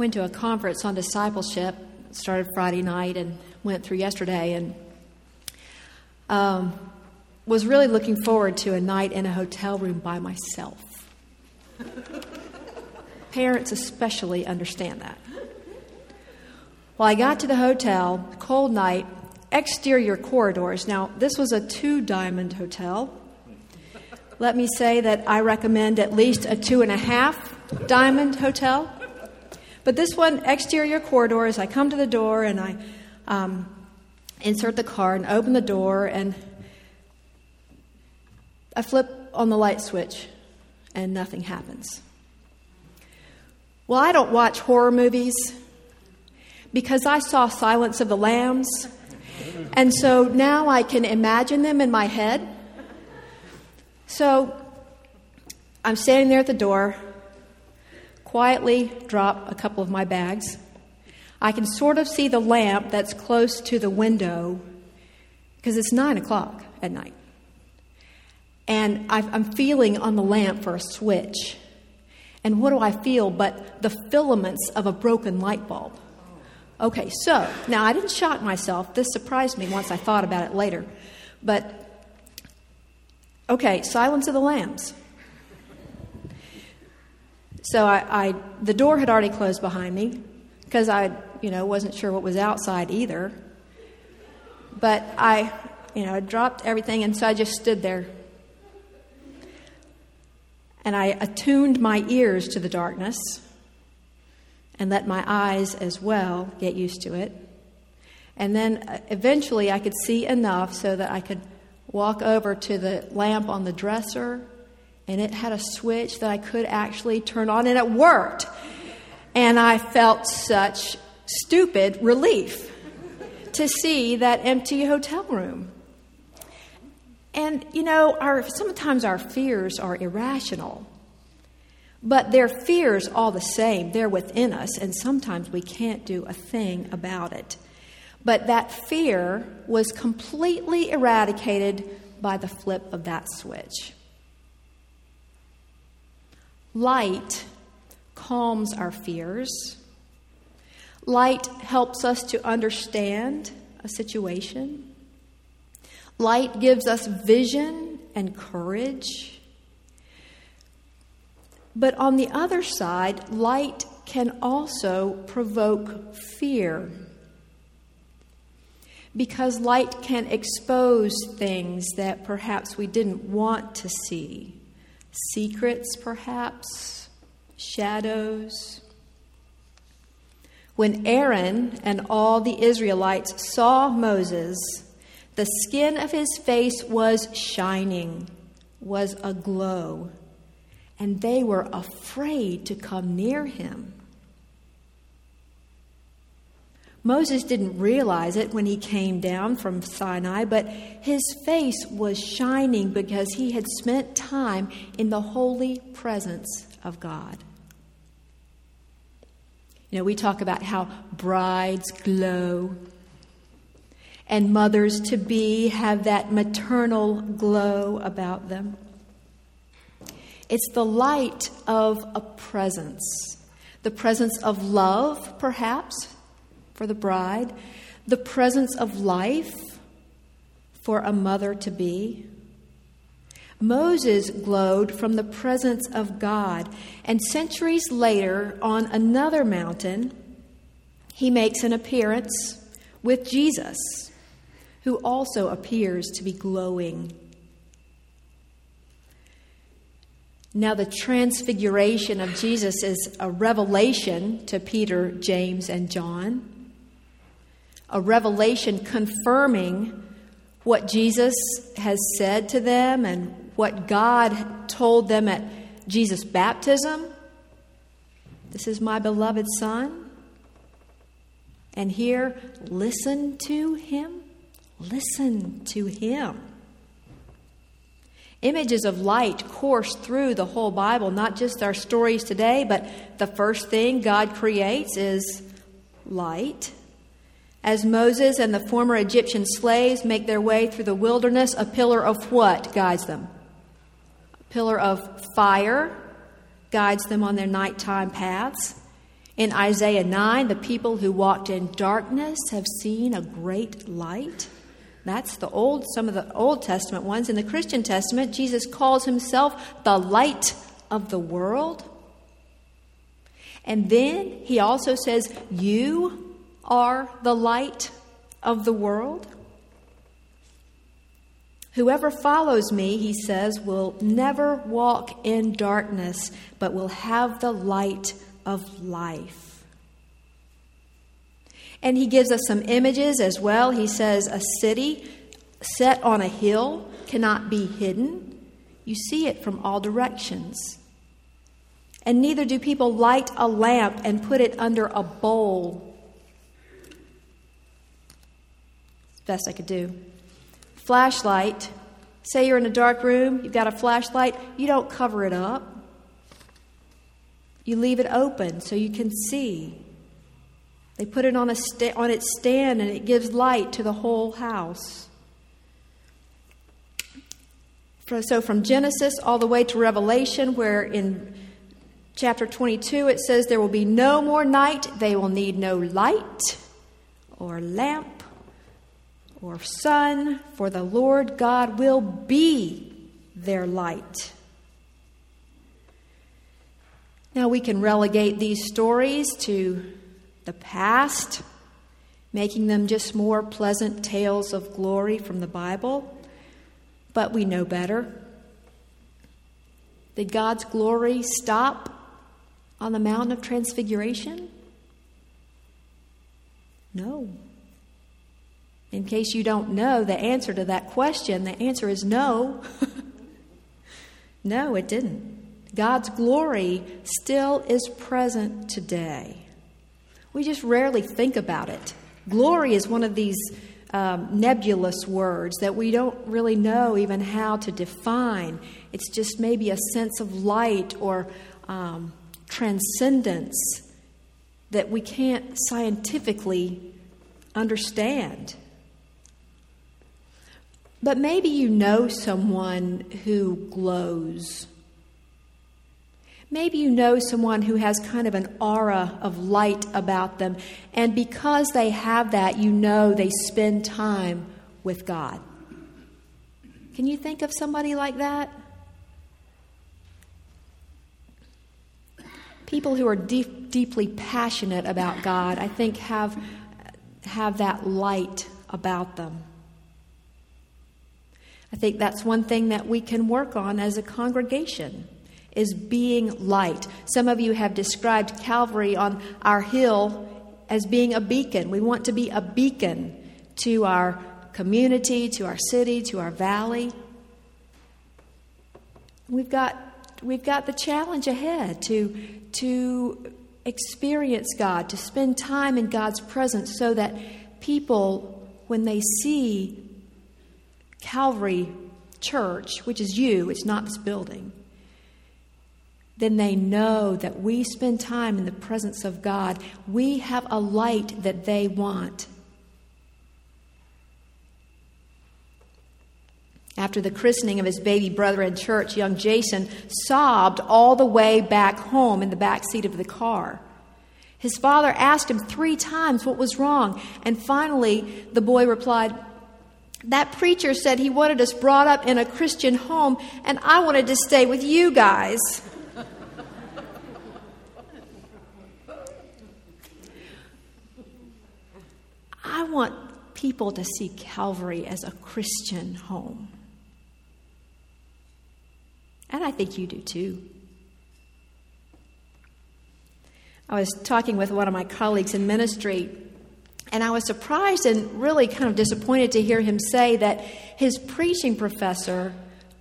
went to a conference on discipleship. Started Friday night and went through yesterday, and um, was really looking forward to a night in a hotel room by myself. Parents especially understand that. Well, I got to the hotel, cold night, exterior corridors. Now, this was a two diamond hotel. Let me say that I recommend at least a two and a half diamond hotel. But this one, exterior corridors, I come to the door and I um, insert the card and open the door and I flip on the light switch and nothing happens. Well, I don't watch horror movies because I saw Silence of the Lambs, and so now I can imagine them in my head. So I'm standing there at the door, quietly drop a couple of my bags. I can sort of see the lamp that's close to the window because it's nine o'clock at night. And I'm feeling on the lamp for a switch. And what do I feel but the filaments of a broken light bulb? Okay, so now I didn't shock myself. This surprised me once I thought about it later. But, okay, Silence of the Lambs. So I, I the door had already closed behind me because I, you know, wasn't sure what was outside either. But I, you know, I dropped everything, and so I just stood there and I attuned my ears to the darkness and let my eyes as well get used to it. And then uh, eventually I could see enough so that I could walk over to the lamp on the dresser, and it had a switch that I could actually turn on, and it worked. And I felt such stupid relief to see that empty hotel room. And, you know, our, sometimes our fears are irrational, but they're fears all the same. They're within us, and sometimes we can't do a thing about it. But that fear was completely eradicated by the flip of that switch. Light calms our fears. Light helps us to understand a situation. Light gives us vision and courage. But on the other side, light can also provoke fear. Because light can expose things that perhaps we didn't want to see secrets, perhaps, shadows. When Aaron and all the Israelites saw Moses, the skin of his face was shining, was aglow, and they were afraid to come near him. Moses didn't realize it when he came down from Sinai, but his face was shining because he had spent time in the holy presence of God. You know, we talk about how brides glow and mothers to be have that maternal glow about them. It's the light of a presence, the presence of love, perhaps, for the bride, the presence of life for a mother to be. Moses glowed from the presence of God, and centuries later, on another mountain, he makes an appearance with Jesus who also appears to be glowing. Now, the transfiguration of Jesus is a revelation to Peter, James, and John, a revelation confirming what Jesus has said to them and what God told them at Jesus' baptism. This is my beloved Son. And here, listen to him. Listen to Him. Images of light course through the whole Bible, not just our stories today, but the first thing God creates is light. As Moses and the former Egyptian slaves make their way through the wilderness, a pillar of what guides them? A pillar of fire guides them on their nighttime paths. In Isaiah 9, the people who walked in darkness have seen a great light. That's the old some of the Old Testament ones. In the Christian Testament, Jesus calls himself the light of the world. And then he also says, You are the light of the world. Whoever follows me, he says, will never walk in darkness, but will have the light of life. And he gives us some images as well. He says, A city set on a hill cannot be hidden. You see it from all directions. And neither do people light a lamp and put it under a bowl. Best I could do. Flashlight. Say you're in a dark room, you've got a flashlight, you don't cover it up. You leave it open so you can see. They put it on, a sta- on its stand and it gives light to the whole house. So, from Genesis all the way to Revelation, where in chapter 22 it says, There will be no more night, they will need no light or lamp or sun, for the Lord God will be their light. Now we can relegate these stories to the past, making them just more pleasant tales of glory from the Bible, but we know better. Did God's glory stop on the Mountain of Transfiguration? No. In case you don't know the answer to that question, the answer is no. no, it didn't. God's glory still is present today. We just rarely think about it. Glory is one of these um, nebulous words that we don't really know even how to define. It's just maybe a sense of light or um, transcendence that we can't scientifically understand. But maybe you know someone who glows. Maybe you know someone who has kind of an aura of light about them, and because they have that, you know they spend time with God. Can you think of somebody like that? People who are deep, deeply passionate about God, I think, have, have that light about them. I think that's one thing that we can work on as a congregation is being light. Some of you have described Calvary on our hill as being a beacon. We want to be a beacon to our community, to our city, to our valley. We've got we've got the challenge ahead to to experience God, to spend time in God's presence so that people when they see Calvary Church, which is you, it's not this building, then they know that we spend time in the presence of God. We have a light that they want. After the christening of his baby brother in church, young Jason sobbed all the way back home in the back seat of the car. His father asked him three times what was wrong, and finally the boy replied, That preacher said he wanted us brought up in a Christian home, and I wanted to stay with you guys. I want people to see Calvary as a Christian home. And I think you do too. I was talking with one of my colleagues in ministry, and I was surprised and really kind of disappointed to hear him say that his preaching professor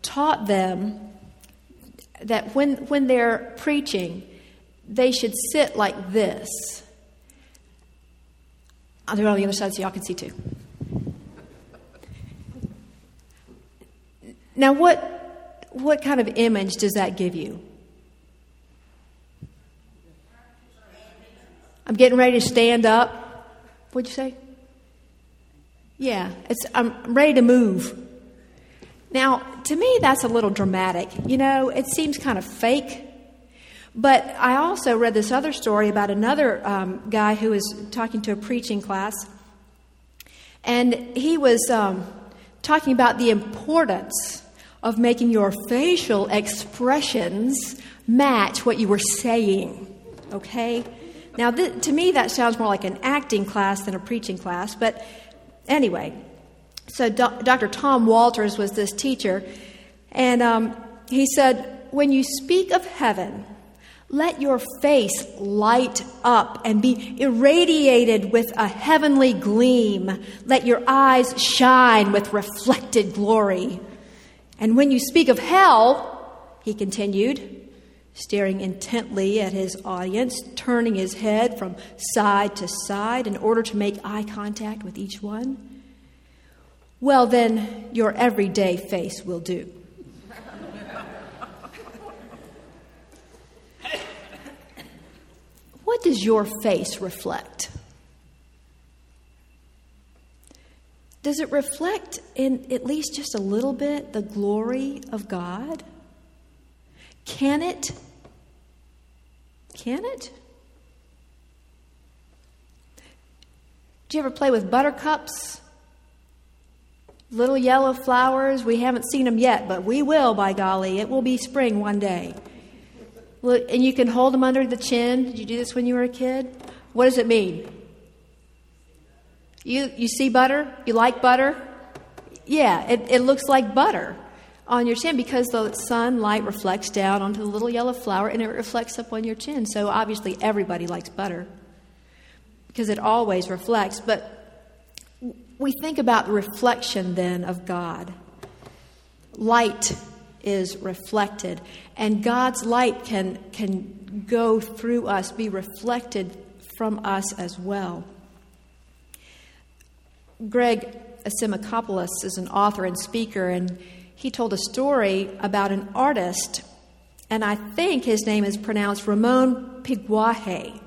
taught them that when, when they're preaching, they should sit like this I'll do it on the other side so y'all can see too. Now, what, what kind of image does that give you? I'm getting ready to stand up. What'd you say? Yeah, it's, I'm ready to move. Now, to me, that's a little dramatic. You know, it seems kind of fake. But I also read this other story about another um, guy who was talking to a preaching class, and he was um, talking about the importance of making your facial expressions match what you were saying. Okay? Now, th- to me, that sounds more like an acting class than a preaching class, but anyway. So, Do- Dr. Tom Walters was this teacher, and um, he said, When you speak of heaven, let your face light up and be irradiated with a heavenly gleam. Let your eyes shine with reflected glory. And when you speak of hell, he continued, staring intently at his audience, turning his head from side to side in order to make eye contact with each one, well, then your everyday face will do. What does your face reflect? Does it reflect in at least just a little bit the glory of God? Can it? Can it? Do you ever play with buttercups? Little yellow flowers. We haven't seen them yet, but we will, by golly. It will be spring one day. And you can hold them under the chin. Did you do this when you were a kid? What does it mean? You, you see butter? You like butter? Yeah, it, it looks like butter on your chin because the sunlight reflects down onto the little yellow flower and it reflects up on your chin. So obviously, everybody likes butter because it always reflects. But we think about the reflection then of God. Light is reflected. And God's light can, can go through us, be reflected from us as well. Greg Asimakoupoulos is an author and speaker, and he told a story about an artist, and I think his name is pronounced Ramon Piaguaje.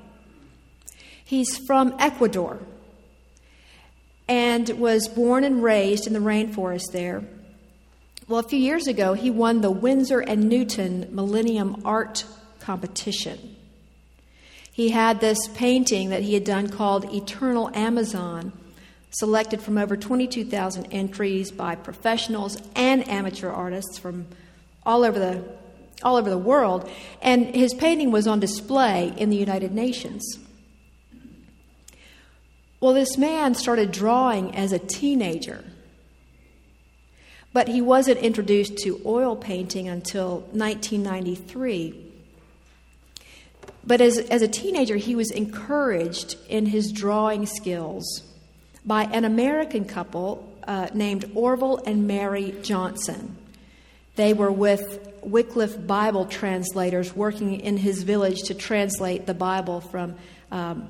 He's from Ecuador and was born and raised in the rainforest there. Well, a few years ago, he won the Winsor and Newton Millennium Art Competition. He had this painting that he had done called Eternal Amazon, selected from over 22,000 entries by professionals and amateur artists from all over the all over the world, and his painting was on display in the United Nations. Well, this man started drawing as a teenager. But he wasn't introduced to oil painting until 1993. But as, as a teenager, he was encouraged in his drawing skills by an American couple uh, named Orville and Mary Johnson. They were with Wycliffe Bible translators working in his village to translate the Bible from um,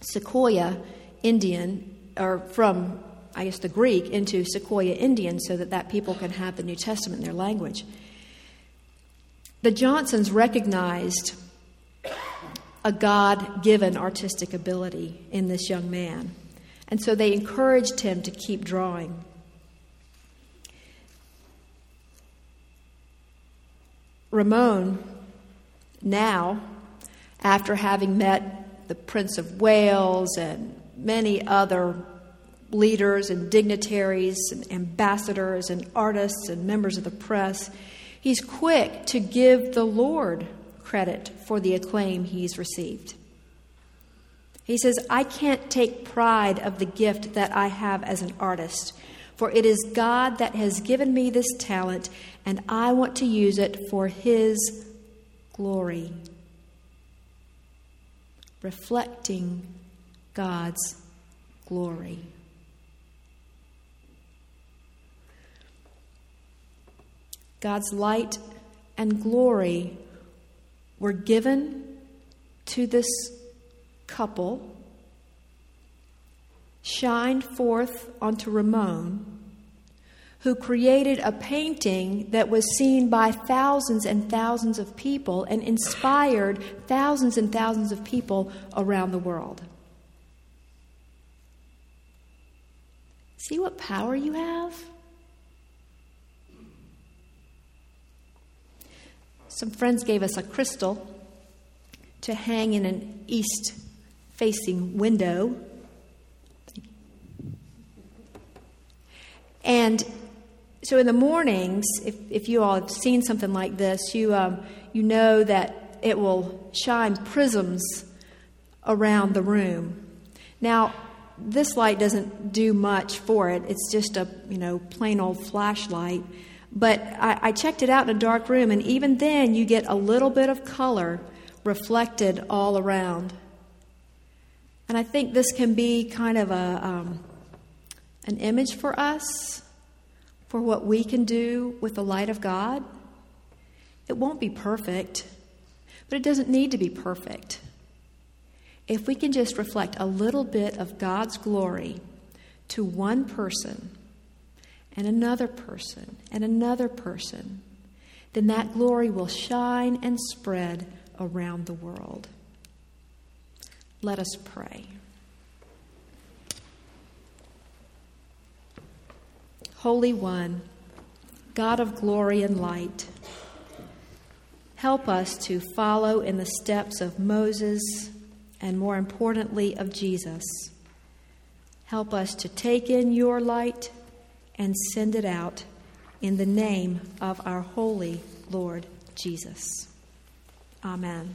Secoya Indian, or from I guess, the Greek into Secoya Indian so that that people can have the New Testament in their language. The Johnsons recognized a God given artistic ability in this young man, and so they encouraged him to keep drawing. Ramon, now, after having met the Prince of Wales and many other leaders and dignitaries and ambassadors and artists and members of the press. He's quick to give the Lord credit for the acclaim he's received. He says, I can't take pride of the gift that I have as an artist, for it is God that has given me this talent, and I want to use it for His glory, reflecting God's glory. God's light and glory were given to this couple, shined forth onto Ramon, who created a painting that was seen by thousands and thousands of people and inspired thousands and thousands of people around the world. See what power you have? Some friends gave us a crystal to hang in an east facing window. And so in the mornings, if, if you all have seen something like this, you, um, you know that it will shine prisms around the room. Now, this light doesn't do much for it. It's just a you know plain old flashlight. But I, I checked it out in a dark room, and even then, you get a little bit of color reflected all around. And I think this can be kind of a um, an image for us for what we can do with the light of God. It won't be perfect, but it doesn't need to be perfect. If we can just reflect a little bit of God's glory to one person and another person and another person, then that glory will shine and spread around the world. Let us pray. Holy One, God of glory and light, help us to follow in the steps of Moses and more importantly, of Jesus. Help us to take in your light and send it out in the name of our holy Lord Jesus. Amen.